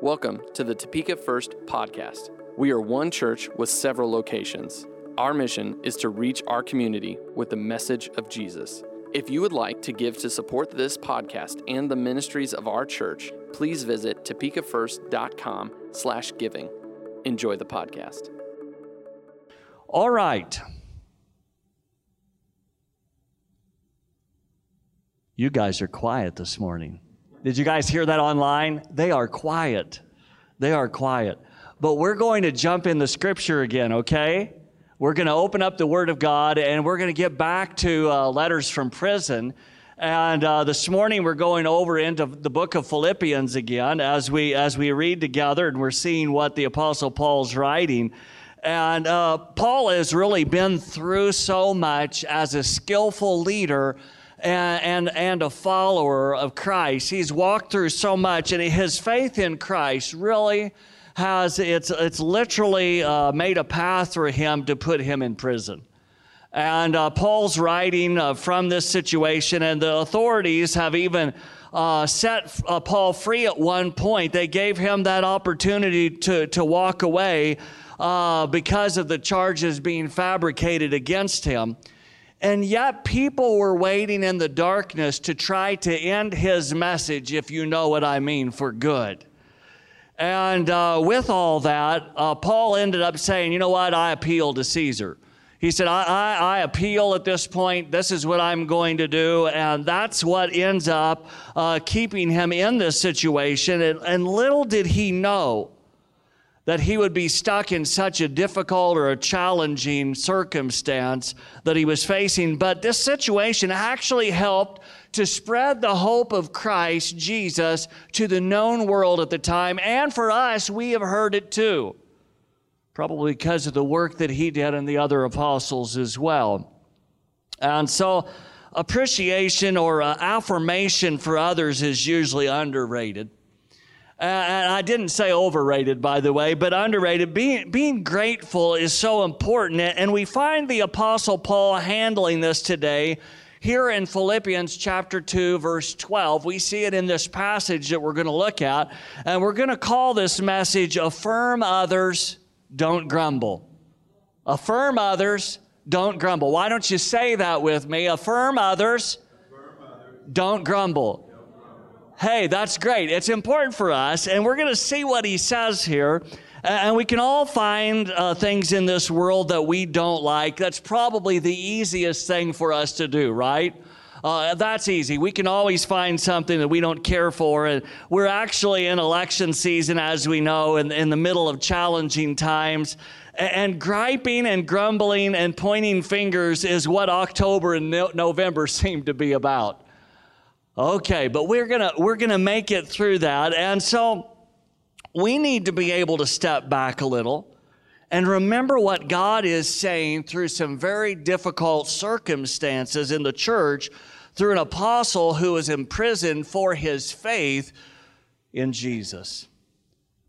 Welcome to the Topeka First podcast. We are one church with several locations. Our mission is to reach our community with the message of Jesus. If you would like to give to support this podcast and the ministries of our church, please visit topekafirst.com slash giving. Enjoy the podcast. All right. You guys are quiet this morning. Did you guys hear that online? They are quiet. They are quiet. But we're going to jump in the scripture again, okay? We're going to open up the Word of God and we're going to get back to uh, letters from prison. And uh, this morning we're going over into the book of Philippians again as we as we read together and we're seeing what the Apostle Paul's writing. And uh, Paul has really been through so much as a skillful leader and, and, and a follower of Christ. He's walked through so much, and his faith in Christ really has, it's, it's literally uh, made a path for him to put him in prison. And uh, Paul's writing uh, from this situation, and the authorities have even uh, set uh, Paul free at one point. They gave him that opportunity to, to walk away uh, because of the charges being fabricated against him. And yet, people were waiting in the darkness to try to end his message, if you know what I mean, for good. And uh, with all that, uh, Paul ended up saying, You know what? I appeal to Caesar. He said, I, I, I, appeal at this point. This is what I'm going to do. And that's what ends up uh, keeping him in this situation. And, and little did he know that he would be stuck in such a difficult or a challenging circumstance that he was facing. But this situation actually helped to spread the hope of Christ Jesus to the known world at the time. And for us, we have heard it too, probably because of the work that he did and the other apostles as well. And so, appreciation or uh, affirmation for others is usually underrated Uh, and I didn't say overrated, by the way, but underrated. Being, being grateful is so important. And we find the Apostle Paul handling this today here in Philippians chapter 2, verse 12. We see it in this passage that we're going to look at. And we're going to call this message Affirm Others, Don't Grumble. Affirm others, don't grumble. Why don't you say that with me? Affirm others, Affirm others. don't grumble. Hey, that's great. It's important for us, and we're going to see what he says here. And we can all find uh, things in this world that we don't like. That's probably the easiest thing for us to do, right? Uh, that's easy. We can always find something that we don't care for. And we're actually in election season, as we know, in, in the middle of challenging times. And, griping and grumbling and pointing fingers is what October and no- November seem to be about. Okay, but we're going to we're going to make it through that. And so we need to be able to step back a little and remember what God is saying through some very difficult circumstances in the church through an apostle who was imprisoned for his faith in Jesus.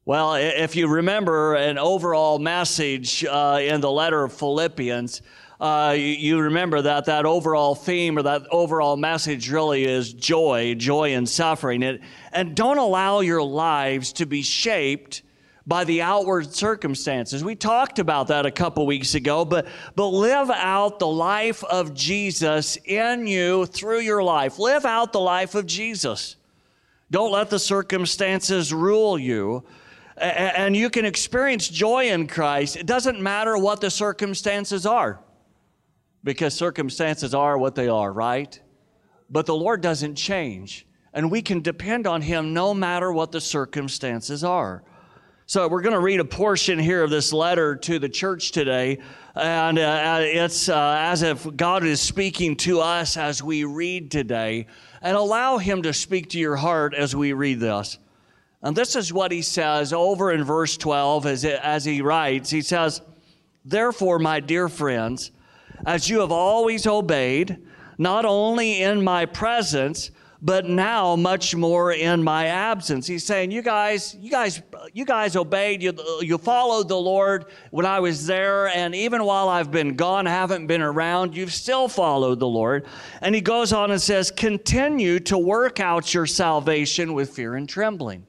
Well, if you remember an overall message uh, in the letter of Philippians, uh, you, you, remember that that overall theme or that overall message really is joy, joy in suffering. It, and don't allow your lives to be shaped by the outward circumstances. We talked about that a couple weeks ago, but, but live out the life of Jesus in you through your life. Live out the life of Jesus. Don't let the circumstances rule you. And you can experience joy in Christ. It doesn't matter what the circumstances are because circumstances are what they are, right? But the Lord doesn't change, and we can depend on Him no matter what the circumstances are. So, we're going to read a portion here of this letter to the church today, and uh, it's uh, as if God is speaking to us as we read today, and allow Him to speak to your heart as we read this. And this is what He says over in verse 12 as, as He writes He says, Therefore, my dear friends, as you have always obeyed, not only in my presence, but now much more in my absence. He's saying, you guys, you guys, you guys obeyed, you, you followed the Lord when I was there, and even while I've been gone, haven't been around, you've still followed the Lord. And he goes on and says, continue to work out your salvation with fear and trembling.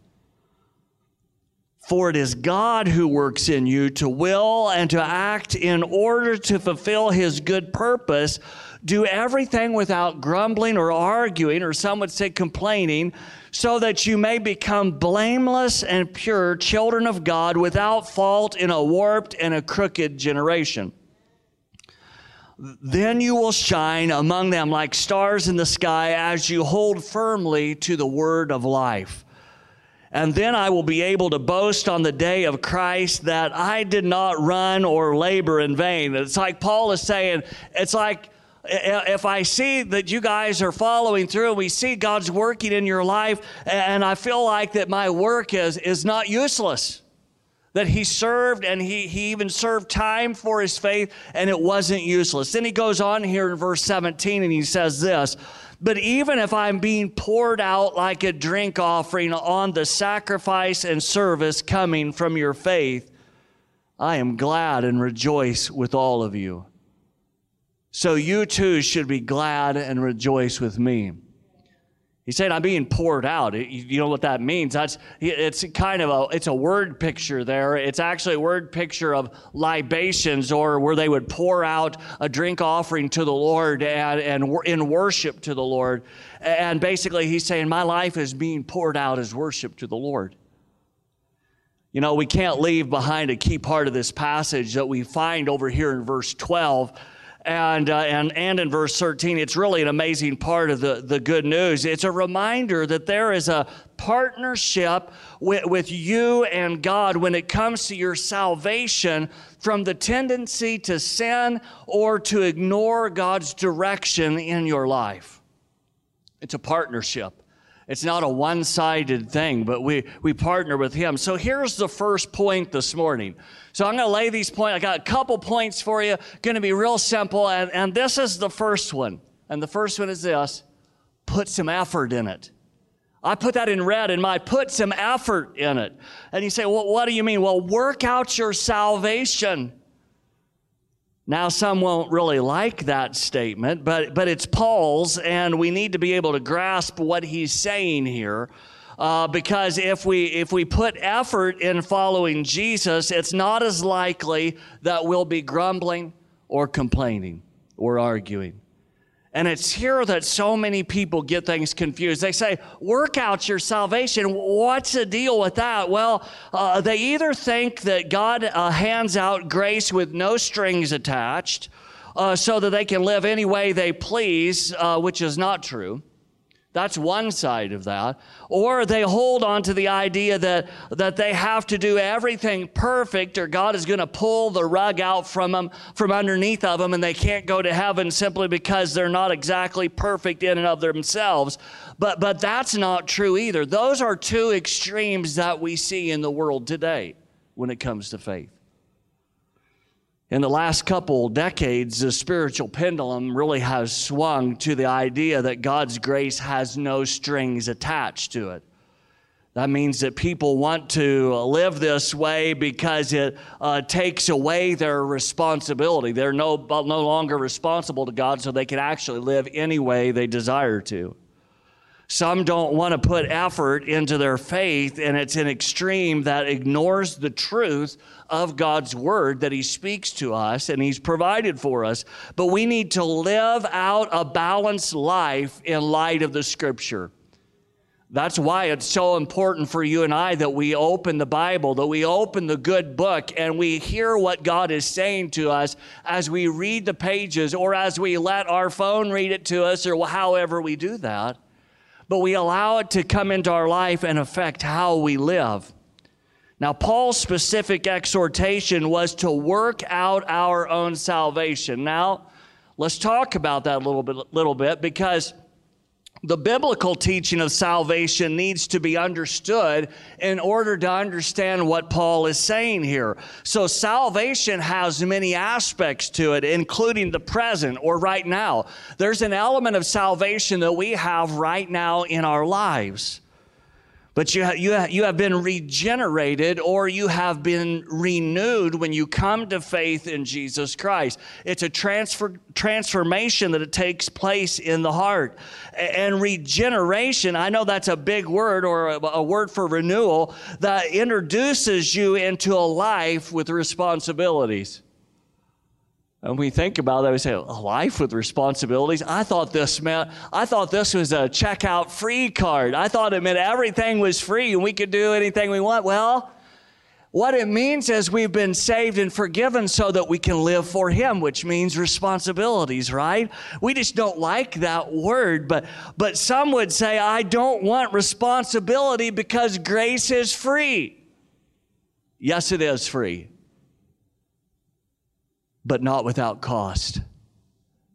For it is God who works in you to will and to act in order to fulfill his good purpose. Do everything without grumbling or arguing, or some would say complaining, so that you may become blameless and pure children of God without fault in a warped and a crooked generation. Then you will shine among them like stars in the sky as you hold firmly to the word of life. And then I will be able to boast on the day of Christ that I did not run or labor in vain. It's like Paul is saying, it's like if I see that you guys are following through and we see God's working in your life, and I feel like that my work is, is not useless. That he served and he, he even served time for his faith and it wasn't useless. Then he goes on here in verse 17 and he says this but even if I'm being poured out like a drink offering on the sacrifice and service coming from your faith, I am glad and rejoice with all of you. So you too should be glad and rejoice with me. He said, "I'm being poured out." You know what that means? That's it's kind of a it's a word picture there. It's actually a word picture of libations, or where they would pour out a drink offering to the Lord and, and in worship to the Lord. And basically, he's saying, "My life is being poured out as worship to the Lord." You know, we can't leave behind a key part of this passage that we find over here in verse 12 and, uh, and, and in verse 13, it's really an amazing part of the, the good news. It's a reminder that there is a partnership with, with you and God when it comes to your salvation from the tendency to sin or to ignore God's direction in your life. It's a partnership. It's not a one sided thing, but we, we partner with Him. So here's the first point this morning. So I'm going to lay these points. I got a couple points for you, going to be real simple. And, and this is the first one. And the first one is this put some effort in it. I put that in red in my put some effort in it. And you say, well, what do you mean? Well, work out your salvation. Now, some won't really like that statement, but, but it's Paul's, and we need to be able to grasp what he's saying here. Uh, because if we if we put effort in following Jesus, it's not as likely that we'll be grumbling or complaining or arguing. And it's here that so many people get things confused. They say, work out your salvation. What's the deal with that? Well, uh, they either think that God uh, hands out grace with no strings attached uh, so that they can live any way they please, uh, which is not true. That's one side of that. Or they hold on to the idea that, that they have to do everything perfect or God is going to pull the rug out from them, from underneath of them, and they can't go to heaven simply because they're not exactly perfect in and of themselves. But, but that's not true either. Those are two extremes that we see in the world today when it comes to faith. In the last couple decades, the spiritual pendulum really has swung to the idea that God's grace has no strings attached to it. That means that people want to live this way because it uh, takes away their responsibility. They're no, no longer responsible to God, so they can actually live any way they desire to. Some don't want to put effort into their faith, and it's an extreme that ignores the truth of God's word that He speaks to us and He's provided for us. But we need to live out a balanced life in light of the scripture. That's why it's so important for you and I that we open the Bible, that we open the good book, and we hear what God is saying to us as we read the pages or as we let our phone read it to us or however we do that but we allow it to come into our life and affect how we live. Now, Paul's specific exhortation was to work out our own salvation. Now, let's talk about that a little bit, little bit because the biblical teaching of salvation needs to be understood in order to understand what Paul is saying here. So, salvation has many aspects to it, including the present or right now. There's an element of salvation that we have right now in our lives. But you, you, you have been regenerated or you have been renewed when you come to faith in Jesus Christ. It's a transfer, transformation that it takes place in the heart. And regeneration, I know that's a big word or a, a word for renewal, that introduces you into a life with responsibilities. And we think about that, we say, a life with responsibilities. I thought this meant, I thought this was a checkout free card. I thought it meant everything was free and we could do anything we want. Well, what it means is we've been saved and forgiven so that we can live for Him, which means responsibilities, right? We just don't like that word, but, but some would say, I don't want responsibility because grace is free. Yes, it is free but not without cost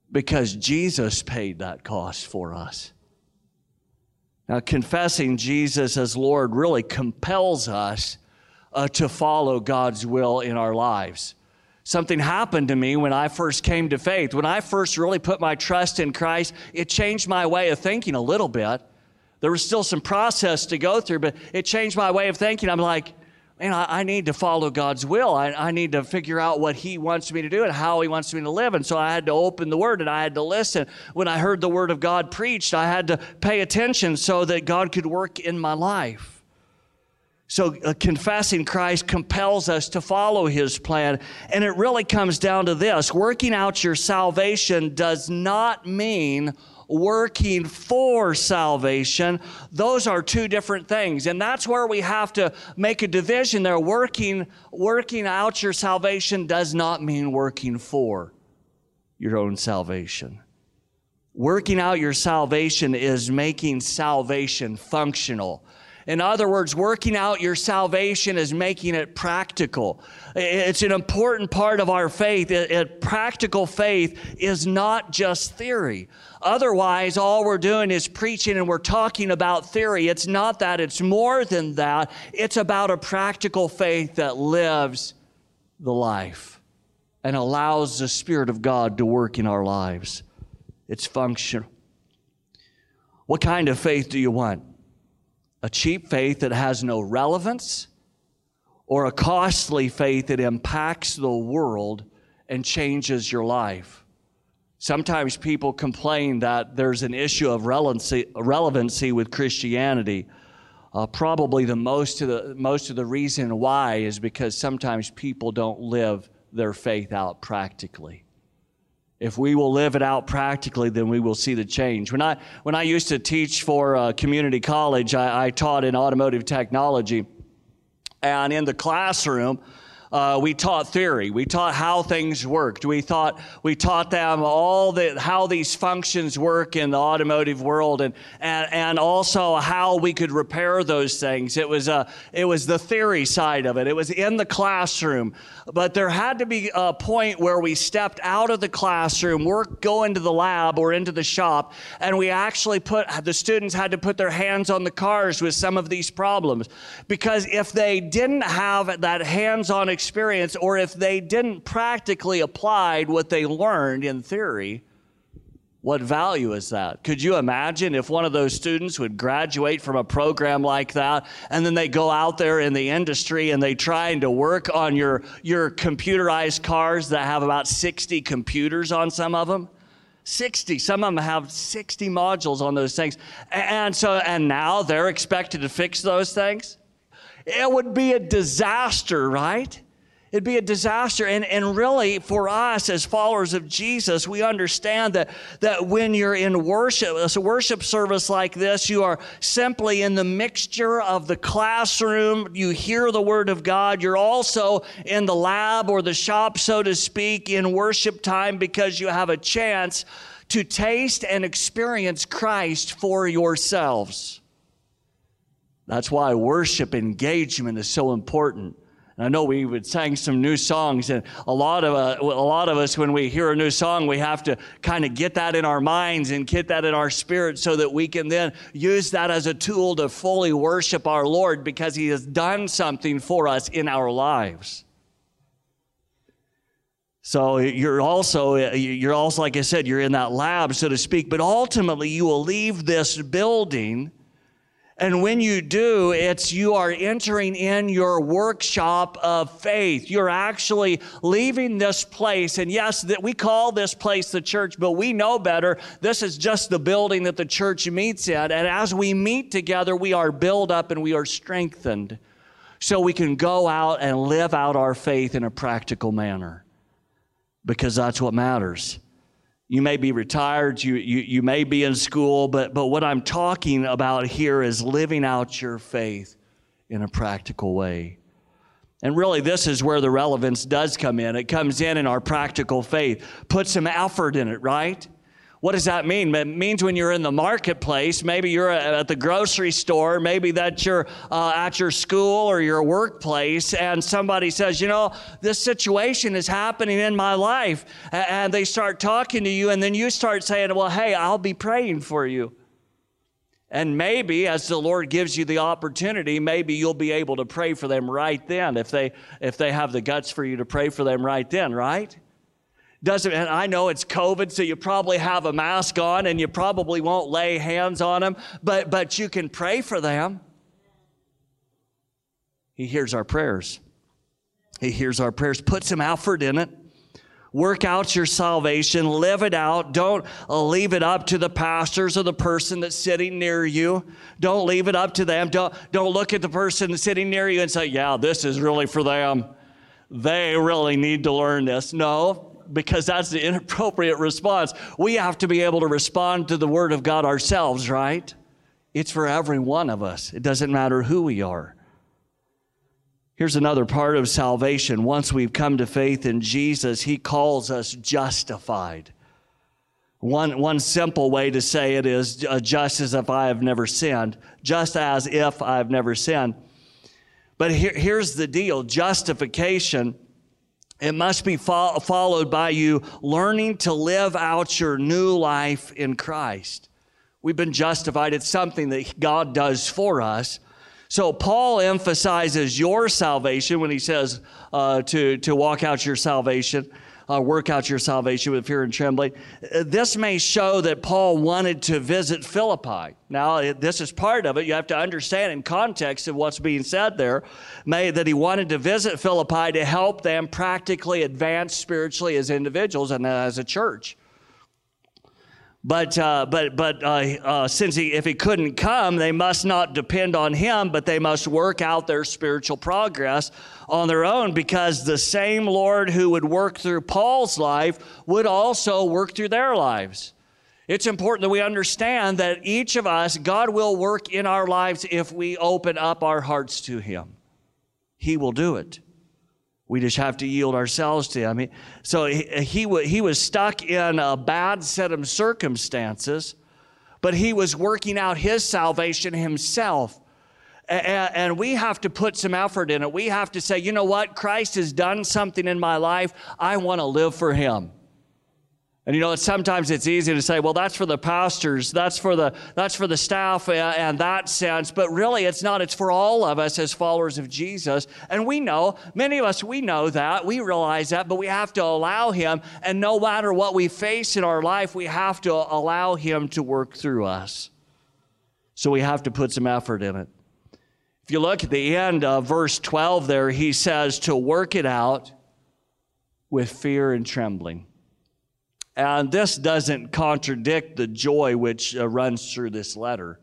because Jesus paid that cost for us. Now, confessing Jesus as Lord really compels us uh, to follow God's will in our lives. Something happened to me when I first came to faith. When I first really put my trust in Christ, it changed my way of thinking a little bit. There was still some process to go through, but it changed my way of thinking. I'm like, man, I, I, need to follow God's will. I, I, need to figure out what He wants me to do and how He wants me to live. And so I had to open the Word and I had to listen. When I heard the Word of God preached, I had to pay attention so that God could work in my life. So, uh, confessing Christ compels us to follow His plan. And it really comes down to this working out your salvation does not mean working for salvation. Those are two different things. And that's where we have to make a division there. Working, working out your salvation does not mean working for your own salvation. Working out your salvation is making salvation functional. In other words, working out your salvation is making it practical. It's an important part of our faith. It, it, practical faith is not just theory. Otherwise, all we're doing is preaching and we're talking about theory. It's not that, it's more than that. It's about a practical faith that lives the life and allows the Spirit of God to work in our lives. It's functional. What kind of faith do you want? A cheap faith that has no relevance, or a costly faith that impacts the world and changes your life? Sometimes people complain that there's an issue of relevancy, with Christianity. Uh, probably the most of the most of the reason why is because sometimes people don't live their faith out practically. If we will live it out practically, then we will see the change. When I when I used to teach for uh, community college, I, I taught in automotive technology, and in the classroom uh, we taught theory. We taught how things worked. We thought we taught them all the how these functions work in the automotive world, and and, and also how we could repair those things. It was uh, it was the theory side of it. It was in the classroom, but there had to be a point where we stepped out of the classroom, work, go into the lab or into the shop, and we actually put the students had to put their hands on the cars with some of these problems, because if they didn't have that hands-on experience or if they didn't practically applied what they learned in theory, what value is that? Could you imagine if one of those students would graduate from a program like that and then they go out there in the industry and they trying to work on your, your computerized cars that have about 60 computers on some of them? 60. Some of them have 60 modules on those things. And so, and now they're expected to fix those things? It would be a disaster, right? It'd be a disaster. And, and really, for us as followers of Jesus, we understand that, that when you're in worship, a worship service like this, you are simply in the mixture of the classroom. You hear the Word of God. You're also in the lab or the shop, so to speak, in worship time because you have a chance to taste and experience Christ for yourselves. That's why worship engagement is so important. I know we would sang some new songs, and a lot of uh, a lot of us, when we hear a new song, we have to kind of get that in our minds and get that in our spirit, so that we can then use that as a tool to fully worship our Lord because He has done something for us in our lives. So you're also you're also like I said, you're in that lab, so to speak. But ultimately, you will leave this building And when you do, it's you are entering in your workshop of faith. You're actually leaving this place. And yes, that we call this place the church, but we know better. This is just the building that the church meets in. And as we meet together, we are built up and we are strengthened so we can go out and live out our faith in a practical manner because that's what matters. You may be retired, you, you, you may be in school, but, but what I'm talking about here is living out your faith in a practical way. And really, this is where the relevance does come in. It comes in in our practical faith. Put some effort in it, right? What does that mean? It means when you're in the marketplace, maybe you're at the grocery store, maybe that you're uh, at your school or your workplace, and somebody says, You know, this situation is happening in my life. And they start talking to you, and then you start saying, Well, hey, I'll be praying for you. And maybe as the Lord gives you the opportunity, maybe you'll be able to pray for them right then if they if they have the guts for you to pray for them right then, right? Doesn't and i know it's covid so you probably have a mask on and you probably won't lay hands on them but but you can pray for them. He hears our prayers. He hears our prayers. Put some effort in it. Work out your salvation. Live it out. Don't leave it up to the pastors or the person that's sitting near you. Don't leave it up to them. Don't don't look at the person sitting near you and say yeah this is really for them. They really need to learn this. No because that's the inappropriate response. We have to be able to respond to the Word of God ourselves, right? It's for every one of us, it doesn't matter who we are. Here's another part of salvation. Once we've come to faith in Jesus, He calls us justified. One, one simple way to say it is uh, just as if I have never sinned, just as if I've never sinned. But here, here's the deal justification it must be fo- followed by you learning to live out your new life in Christ. We've been justified. It's something that God does for us. So Paul emphasizes your salvation when he says uh, to, to walk out your salvation uh, work out your salvation with fear and trembling. Uh, this may show that Paul wanted to visit Philippi. Now, this is part of it. You have to understand in context of what's being said there, may that he wanted to visit Philippi to help them practically advance spiritually as individuals and as a church. But, uh, but, but uh, uh, since he, if he couldn't come, they must not depend on him, but they must work out their spiritual progress on their own because the same Lord who would work through Paul's life would also work through their lives. It's important that we understand that each of us, God will work in our lives if we open up our hearts to Him. He will do it. We just have to yield ourselves to him. So he, he, he was stuck in a bad set of circumstances, but he was working out his salvation himself. And we have to put some effort in it. We have to say, you know what? Christ has done something in my life. I want to live for him. And you know, sometimes it's easy to say, well, that's for the pastors, that's for the, that's for the staff uh, and that sense. But really, it's not. It's for all of us as followers of Jesus. And we know, many of us, we know that. We realize that, but we have to allow Him. And no matter what we face in our life, we have to allow Him to work through us. So we have to put some effort in it. If you look at the end of verse 12 there, he says to work it out with fear and trembling. And this doesn't contradict the joy which uh, runs through this letter.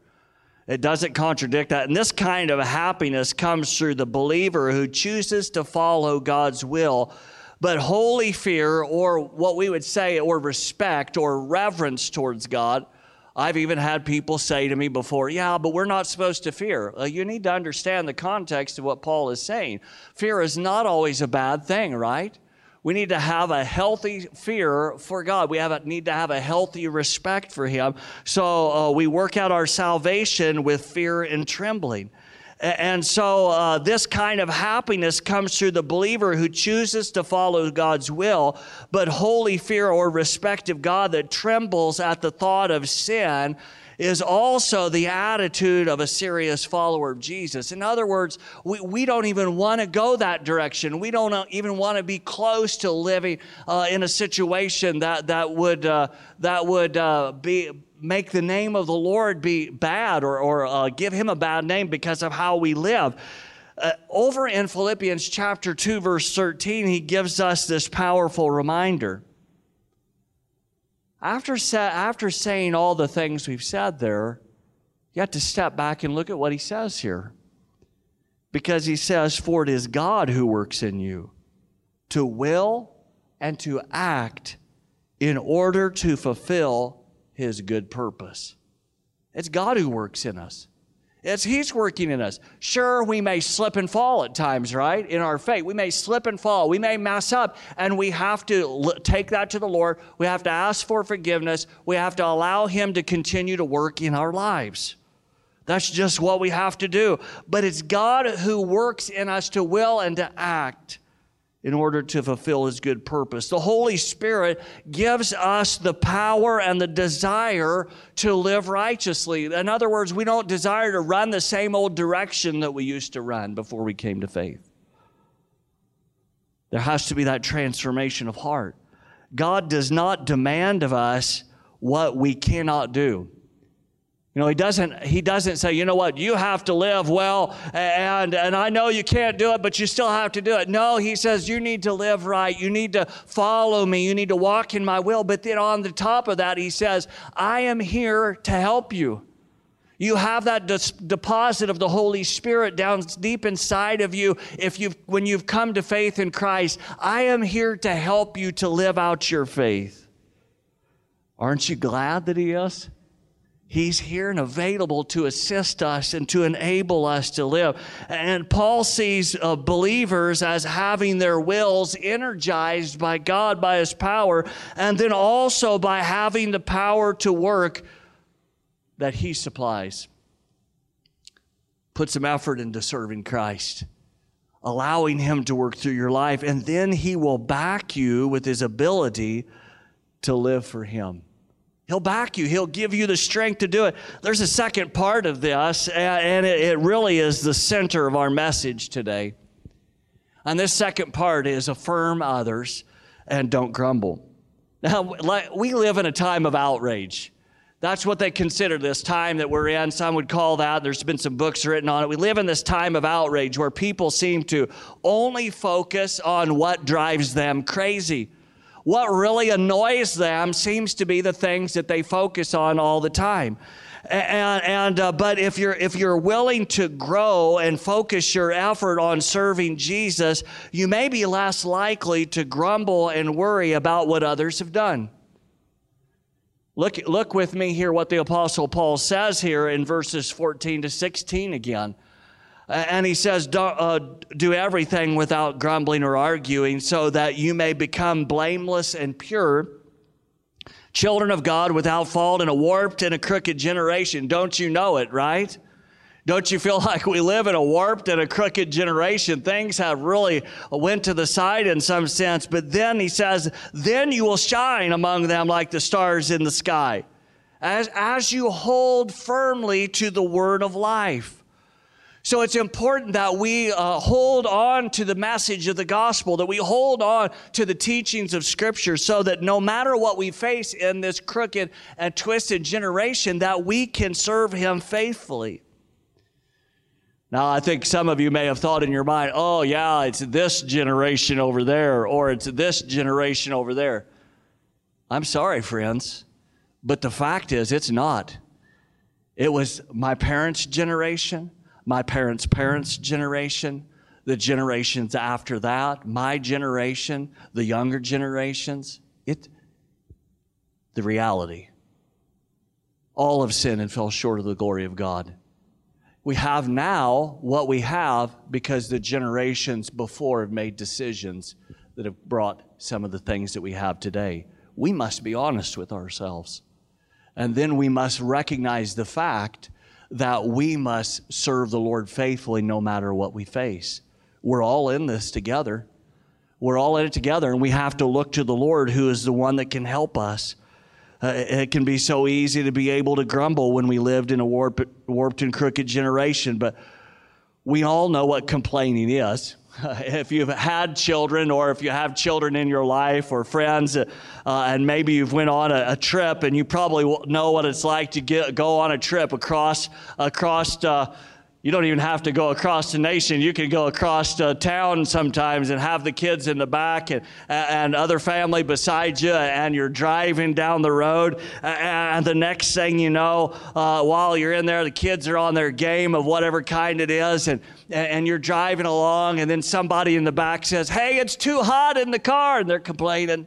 It doesn't contradict that. And this kind of happiness comes through the believer who chooses to follow God's will. But holy fear, or what we would say, or respect or reverence towards God, I've even had people say to me before, yeah, but we're not supposed to fear. Uh, you need to understand the context of what Paul is saying. Fear is not always a bad thing, right? We need to have a healthy fear for God. We have a, need to have a healthy respect for Him. So uh, we work out our salvation with fear and trembling. And so, uh, this kind of happiness comes through the believer who chooses to follow God's will, but holy fear or respect of God that trembles at the thought of sin is also the attitude of a serious follower of Jesus. In other words, we, we don't even want to go that direction. We don't even want to be close to living uh, in a situation that, that would, uh, that would uh, be make the name of the Lord be bad or, or uh, give him a bad name because of how we live. Uh, over in Philippians chapter 2, verse 13, he gives us this powerful reminder. After, sa- after saying all the things we've said there, you have to step back and look at what he says here. Because he says, For it is God who works in you to will and to act in order to fulfill his good purpose. It's God who works in us. It's He's working in us. Sure, we may slip and fall at times, right? In our faith, we may slip and fall. We may mess up, and we have to take that to the Lord. We have to ask for forgiveness. We have to allow Him to continue to work in our lives. That's just what we have to do. But it's God who works in us to will and to act in order to fulfill his good purpose. The Holy Spirit gives us the power and the desire to live righteously. In other words, we don't desire to run the same old direction that we used to run before we came to faith. There has to be that transformation of heart. God does not demand of us what we cannot do. You know, he doesn't, he doesn't say, you know what, you have to live well, and, and I know you can't do it, but you still have to do it. No, he says, you need to live right. You need to follow me. You need to walk in my will. But then on the top of that, he says, I am here to help you. You have that deposit of the Holy Spirit down deep inside of you if you've, when you've come to faith in Christ. I am here to help you to live out your faith. Aren't you glad that he is? He's here and available to assist us and to enable us to live. And Paul sees uh, believers as having their wills energized by God, by His power, and then also by having the power to work that He supplies. Put some effort into serving Christ, allowing Him to work through your life, and then He will back you with His ability to live for Him. He'll back you. He'll give you the strength to do it. There's a second part of this, and it really is the center of our message today. And this second part is affirm others and don't grumble. Now, we live in a time of outrage. That's what they consider this time that we're in. Some would call that, there's been some books written on it. We live in this time of outrage where people seem to only focus on what drives them crazy. What really annoys them seems to be the things that they focus on all the time. And, and uh, but if you're if you're willing to grow and focus your effort on serving Jesus, you may be less likely to grumble and worry about what others have done. Look, look with me here what the Apostle Paul says here in verses 14 to 16 again. And he says, do, uh, do everything without grumbling or arguing, so that you may become blameless and pure, children of God without fault in a warped and a crooked generation. Don't you know it, right? Don't you feel like we live in a warped and a crooked generation? Things have really went to the side in some sense. But then he says, then you will shine among them like the stars in the sky, as, as you hold firmly to the word of life. So it's important that we uh, hold on to the message of the gospel, that we hold on to the teachings of scripture so that no matter what we face in this crooked and twisted generation, that we can serve him faithfully. Now, I think some of you may have thought in your mind, oh, yeah, it's this generation over there, or it's this generation over there. I'm sorry, friends, but the fact is, it's not. It was my parents' generation my parents' parents' generation, the generations after that, my generation, the younger generations. It, the reality. All have sinned and fell short of the glory of God. We have now what we have because the generations before have made decisions that have brought some of the things that we have today. We must be honest with ourselves. And then we must recognize the fact that we must serve the Lord faithfully no matter what we face. We're all in this together. We're all in it together, and we have to look to the Lord who is the one that can help us. Uh, it can be so easy to be able to grumble when we lived in a warped, warped and crooked generation, but we all know what complaining is. if you've had children or if you have children in your life or friends uh, and maybe you've went on a, a, trip and you probably know what it's like to get, go on a trip across across uh, you don't even have to go across the nation. You can go across the town sometimes and have the kids in the back and, and other family beside you, and you're driving down the road. And the next thing you know, uh, while you're in there, the kids are on their game of whatever kind it is, and, and you're driving along, and then somebody in the back says, Hey, it's too hot in the car, and they're complaining.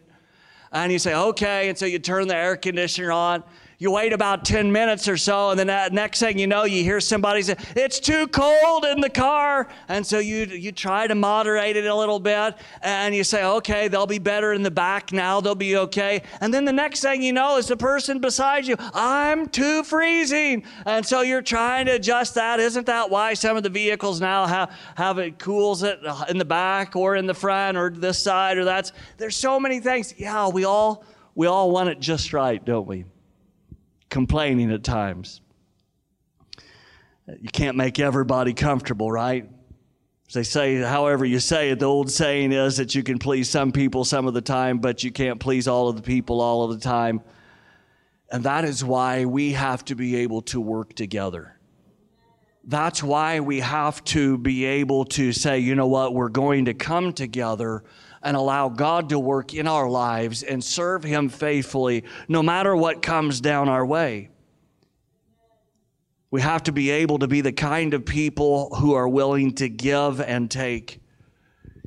And you say, Okay. And so you turn the air conditioner on you wait about 10 minutes or so, and then that next thing you know, you hear somebody say, It's too cold in the car. And so you, you try to moderate it a little bit, and you say, Okay, they'll be better in the back now, they'll be okay. And then the next thing you know is the person beside you, I'm too freezing. And so you're trying to adjust that. Isn't that why some of the vehicles now have, have it cools it uh, in the back or in the front or this side or that's? There's so many things. Yeah, we all we all want it just right, don't we? Complaining at times. You can't make everybody comfortable, right? They say, however you say it, the old saying is that you can please some people some of the time, but you can't please all of the people all of the time. And that is why we have to be able to work together. That's why we have to be able to say, you know what, we're going to come together and allow God to work in our lives and serve Him faithfully no matter what comes down our way. We have to be able to be the kind of people who are willing to give and take.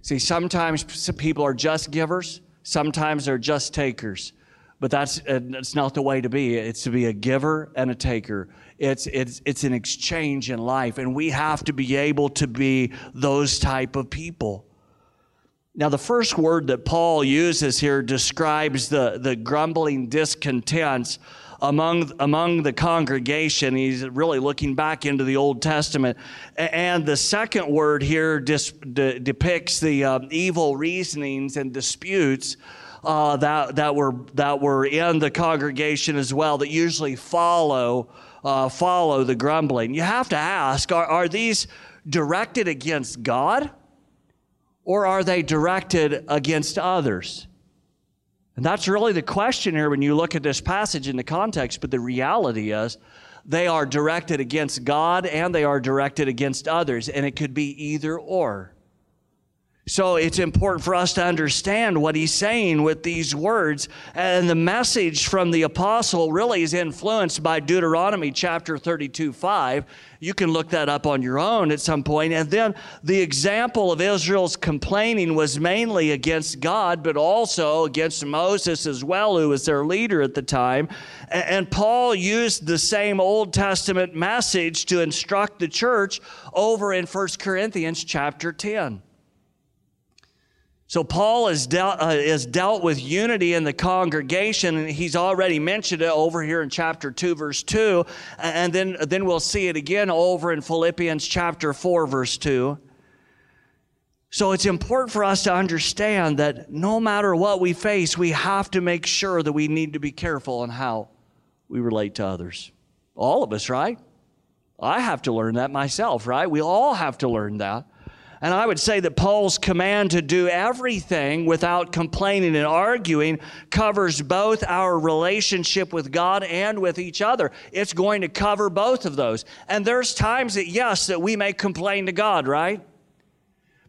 See, sometimes people are just givers, sometimes they're just takers. But that's, uh, that's not the way to be. It's to be a giver and a taker. It's, it's, it's an exchange in life, and we have to be able to be those type of people. Now, the first word that Paul uses here describes the, the grumbling discontents among, among the congregation. He's really looking back into the Old Testament. And the second word here dis, de, depicts the uh, evil reasonings and disputes uh, that, that, were, that were in the congregation as well, that usually follow, uh, follow the grumbling. You have to ask are, are these directed against God? Or are they directed against others? And that's really the question here when you look at this passage in the context, but the reality is they are directed against God and they are directed against others, and it could be either or. So it's important for us to understand what he's saying with these words. And the message from the apostle really is influenced by Deuteronomy chapter 32 5. You can look that up on your own at some point. And then the example of Israel's complaining was mainly against God, but also against Moses as well, who was their leader at the time. And Paul used the same Old Testament message to instruct the church over in 1 Corinthians chapter 10. So Paul has dealt, uh, has dealt with unity in the congregation, and he's already mentioned it over here in chapter 2, verse 2. And then, then we'll see it again over in Philippians chapter 4, verse 2. So it's important for us to understand that no matter what we face, we have to make sure that we need to be careful in how we relate to others. All of us, right? I have to learn that myself, right? We all have to learn that. And I would say that Paul's command to do everything without complaining and arguing covers both our relationship with God and with each other. It's going to cover both of those. And there's times that, yes, that we may complain to God, right?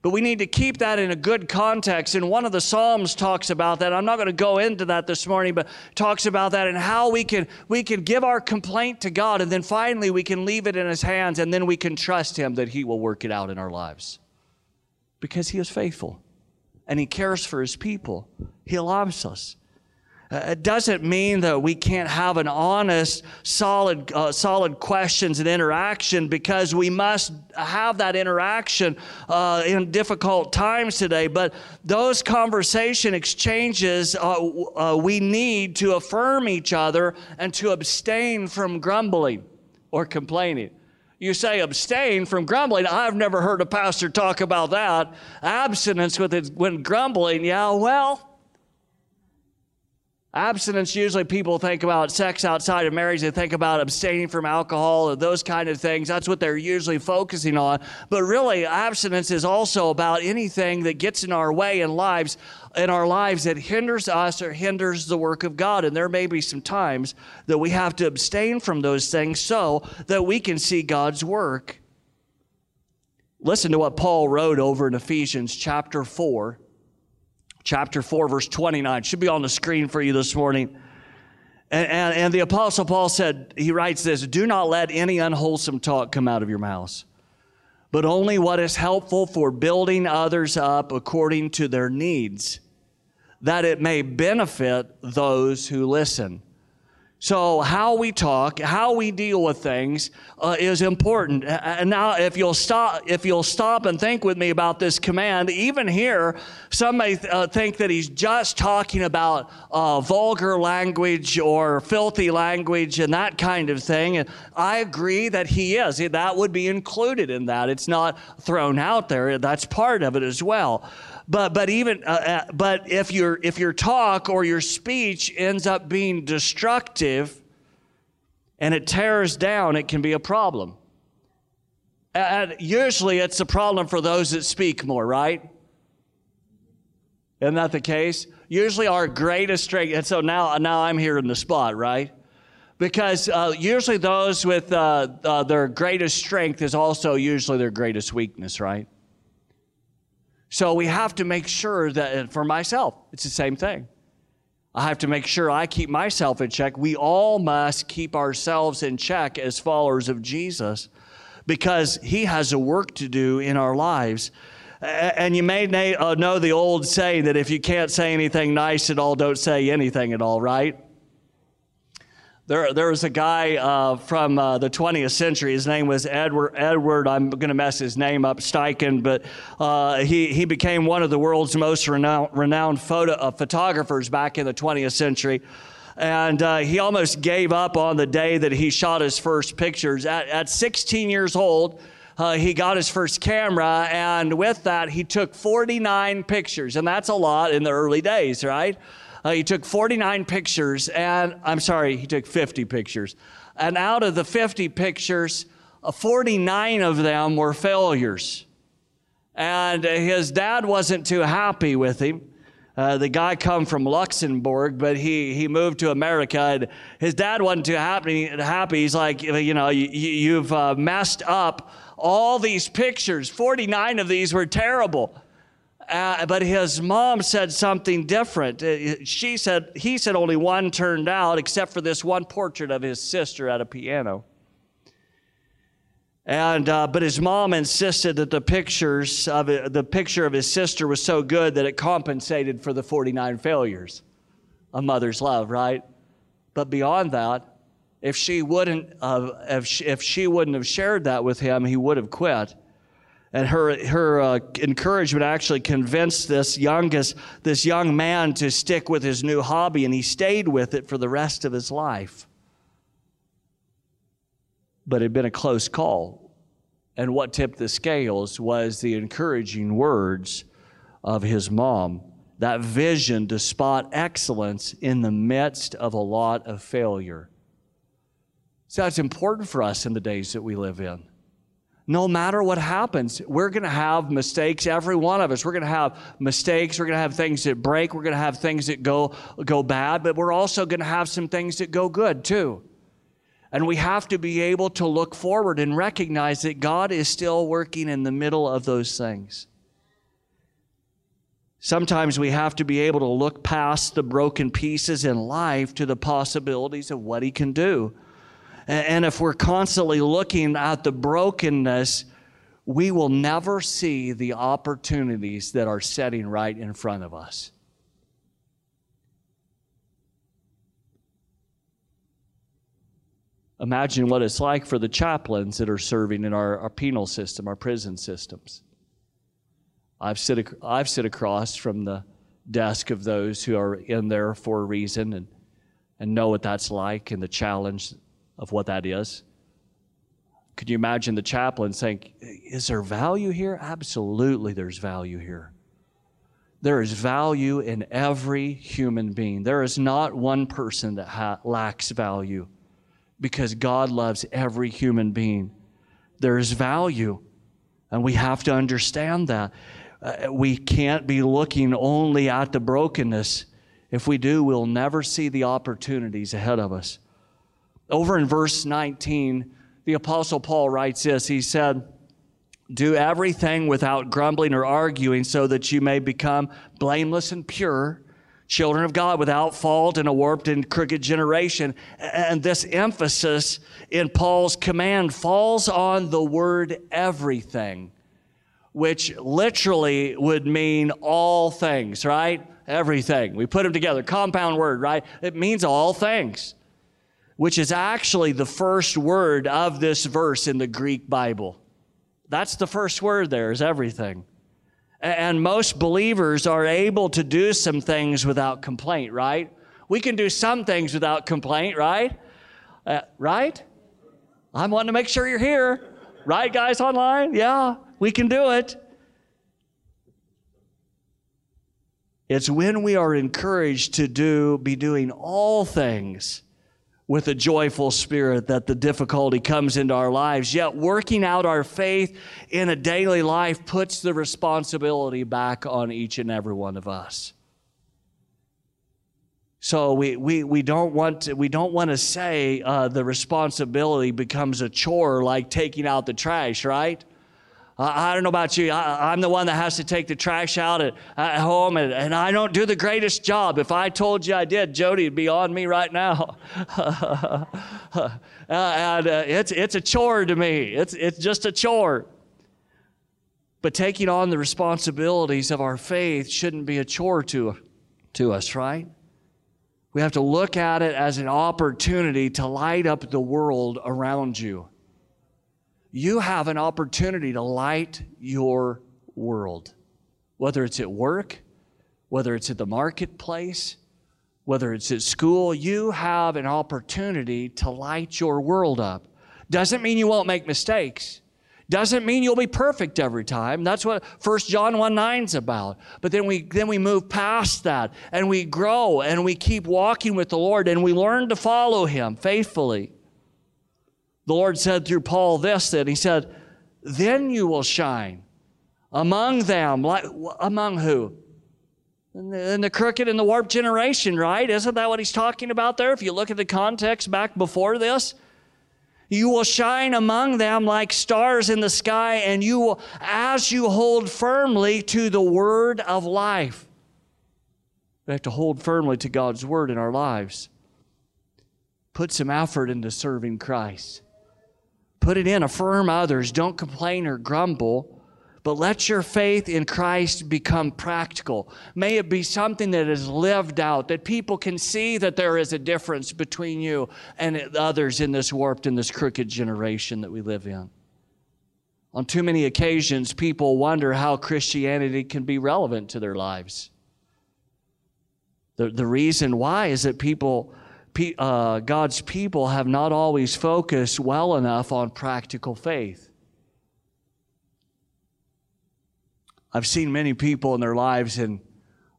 But we need to keep that in a good context. And one of the Psalms talks about that. I'm not going to go into that this morning, but talks about that and how we can we can give our complaint to God and then finally we can leave it in his hands and then we can trust him that he will work it out in our lives because He is faithful and He cares for His people. He loves us. Uh, it doesn't mean that we can't have an honest, solid, uh, solid questions and interaction because we must have that interaction uh, in difficult times today. But those conversation exchanges uh, uh, we need to affirm each other and to abstain from grumbling or complaining. You say abstain from grumbling. I've never heard a pastor talk about that. Abstinence with it when grumbling, yeah, well, Abstinence, usually people think about sex outside of marriage. They think about abstaining from alcohol or those kind of things. That's what they're usually focusing on. But really, abstinence is also about anything that gets in our way in lives, in our lives that hinders us or hinders the work of God. And there may be some times that we have to abstain from those things so that we can see God's work. Listen to what Paul wrote over in Ephesians chapter 4 chapter 4, verse 29. Should be on the screen for you this morning. And, and, and, the Apostle Paul said, he writes this Do not let any unwholesome talk come out of your mouths, but only what is helpful for building others up according to their needs, that it may benefit those who listen. So, how we talk, how we deal with things uh, is important. And now, if you'll stop, if you'll stop and think with me about this command, even here, some may uh, think that he's just talking about uh, vulgar language or filthy language and that kind of thing. And I agree that he is. That would be included in that. It's not thrown out there. That's part of it as well. But but even uh, uh, but if your if your talk or your speech ends up being destructive and it tears down, it can be a problem. And usually it's a problem for those that speak more, right? Isn't that the case? Usually our greatest strength, and so now, now I'm here in the spot, right? Because uh, usually those with uh, uh, their greatest strength is also usually their greatest weakness, right? So we have to make sure that, for myself, it's the same thing. I have to make sure I keep myself in check. We all must keep ourselves in check as followers of Jesus because He has a work to do in our lives. And you may uh, know the old saying that if you can't say anything nice at all, don't say anything at all, right? There, there was a guy uh, from uh, the 20th century. His name was Edward. Edward. I'm going to mess his name up, Steichen, but uh, he he became one of the world's most renowned, renowned photo, uh, photographers back in the 20th century. And uh, he almost gave up on the day that he shot his first pictures. At, at 16 years old, uh, he got his first camera, and with that, he took 49 pictures, and that's a lot in the early days, right? Uh, he took 49 pictures, and I'm sorry, he took 50 pictures. And out of the 50 pictures, uh, 49 of them were failures. And his dad wasn't too happy with him. Uh, the guy come from Luxembourg, but he, he moved to America. And his dad wasn't too happy. happy. He's like, you know, you, have uh, messed up all these pictures. 49 of these were terrible. Uh, but his mom said something different. Uh, she said, he said only one turned out, except for this one portrait of his sister at a piano. And, uh, but his mom insisted that the pictures of it, the picture of his sister was so good that it compensated for the 49 failures. A mother's love, right? But beyond that, if she wouldn't, uh, if, she, if she wouldn't have shared that with him, he would have quit and her her uh, encouragement actually convinced this youngest this young man to stick with his new hobby and he stayed with it for the rest of his life. But it had been a close call. And what tipped the scales was the encouraging words of his mom. That vision to spot excellence in the midst of a lot of failure. So that's important for us in the days that we live in no matter what happens, we're going to have mistakes. Every one of us, we're going to have mistakes. We're going to have things that break. We're going to have things that go, go bad, but we're also going to have some things that go good too. And we have to be able to look forward and recognize that God is still working in the middle of those things. Sometimes we have to be able to look past the broken pieces in life to the possibilities of what He can do. And if we're constantly looking at the brokenness, we will never see the opportunities that are setting right in front of us. Imagine what it's like for the chaplains that are serving in our, our penal system, our prison systems. I've sit, I've sit across from the desk of those who are in there for a reason and, and know what that's like and the challenge of what that is. Could you imagine the chaplain saying, Is there value here? Absolutely, there's value here. There is value in every human being. There is not one person that ha- lacks value because God loves every human being. There is value, and we have to understand that. Uh, we can't be looking only at the brokenness. If we do, we'll never see the opportunities ahead of us. Over in verse 19, the Apostle Paul writes this He said, Do everything without grumbling or arguing, so that you may become blameless and pure, children of God without fault in a warped and crooked generation. And this emphasis in Paul's command falls on the word everything, which literally would mean all things, right? Everything. We put them together, compound word, right? It means all things which is actually the first word of this verse in the Greek Bible. That's the first word there, is everything. And most believers are able to do some things without complaint, right? We can do some things without complaint, right? Uh, right? I'm wanting to make sure you're here. Right, guys online? Yeah, we can do it. It's when we are encouraged to do, be doing all things with a joyful spirit that the difficulty comes into our lives. Yet, working out our faith in a daily life puts the responsibility back on each and every one of us. So we, we, we don't want to, we don't want to say uh, the responsibility becomes a chore like taking out the trash, right? I, don't know about you. I, am the one that has to take the trash out at, at home, and, and, I don't do the greatest job. If I told you I did, Jody would be on me right now. uh, and uh, it's, it's a chore to me, it's, it's just a chore. But taking on the responsibilities of our faith shouldn't be a chore to, to us, right? We have to look at it as an opportunity to light up the world around you you have an opportunity to light your world, whether it's at work, whether it's at the marketplace, whether it's at school, you have an opportunity to light your world up. Doesn't mean you won't make mistakes. Doesn't mean you'll be perfect every time. That's what 1 John 1 9 is about. But then we then we move past that and we grow and we keep walking with the Lord and we learn to follow him faithfully. The Lord said through Paul this that He said, Then you will shine among them. Like, among who? In the, in the crooked and the warped generation, right? Isn't that what He's talking about there? If you look at the context back before this, you will shine among them like stars in the sky, and you will, as you hold firmly to the word of life. We have to hold firmly to God's word in our lives. Put some effort into serving Christ. Put it in, affirm others. Don't complain or grumble, but let your faith in Christ become practical. May it be something that is lived out, that people can see that there is a difference between you and others in this warped and this crooked generation that we live in. On too many occasions, people wonder how Christianity can be relevant to their lives. The, the reason why is that people uh, God's people have not always focused well enough on practical faith. I've seen many people in their lives and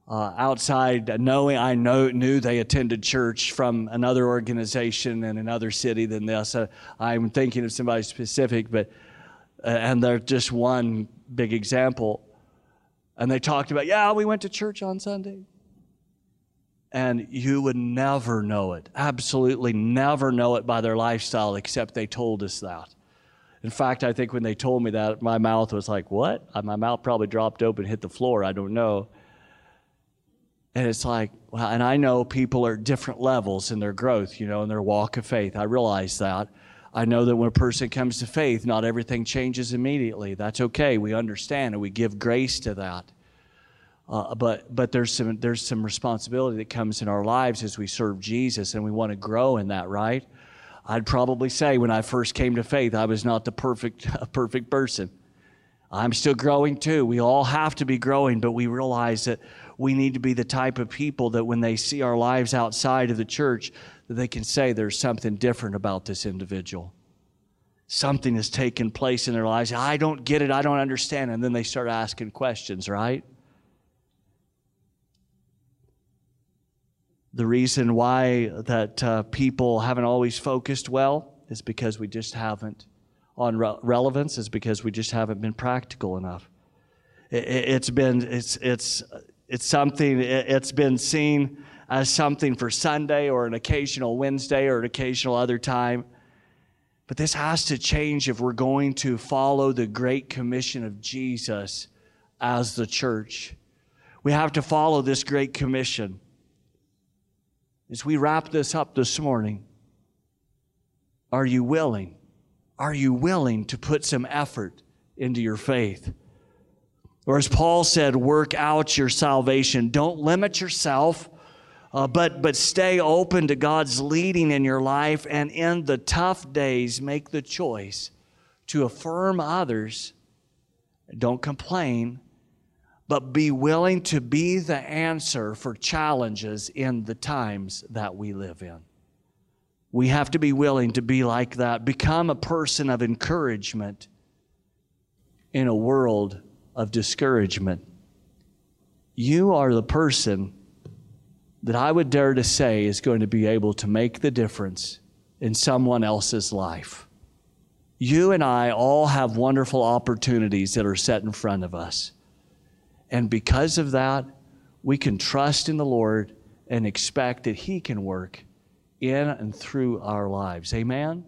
uh, outside knowing I know knew they attended church from another organization in another city than this. Uh, I'm thinking of somebody specific, but uh, and they're just one big example. And they talked about, yeah, we went to church on Sunday and you would never know it, absolutely never know it by their lifestyle, except they told us that. In fact, I think when they told me that, my mouth was like, What? Uh, my mouth probably dropped open, hit the floor. I don't know. And it's like, well, and I know people are at different levels in their growth, you know, in their walk of faith. I realize that. I know that when a person comes to faith, not everything changes immediately. That's okay. We understand and we give grace to that. Uh, but but there's some there's some responsibility that comes in our lives as we serve Jesus, and we want to grow in that, right? I'd probably say when I first came to faith, I was not the perfect perfect person. I'm still growing too. We all have to be growing, but we realize that we need to be the type of people that when they see our lives outside of the church, that they can say there's something different about this individual. Something has taken place in their lives. I don't get it. I don't understand. And then they start asking questions, right? The reason why that uh, people haven't always focused well is because we just haven't on re- relevance is because we just haven't been practical enough. It, has been it's it's it's something it, it's been seen as something for Sunday or an occasional Wednesday or an occasional other time. But this has to change if we're going to follow the great commission of Jesus as the church. We have to follow this great commission. As we wrap this up this morning, are you willing? Are you willing to put some effort into your faith? Or as Paul said, work out your salvation. Don't limit yourself, uh, but, but stay open to God's leading in your life. And in the tough days, make the choice to affirm others. Don't complain, but be willing to be the answer for challenges in the times that we live in. We have to be willing to be like that, become a person of encouragement in a world of discouragement. You are the person that I would dare to say is going to be able to make the difference in someone else's life. You and I all have wonderful opportunities that are set in front of us. And because of that, we can trust in the Lord and expect that He can work in and through our lives. Amen?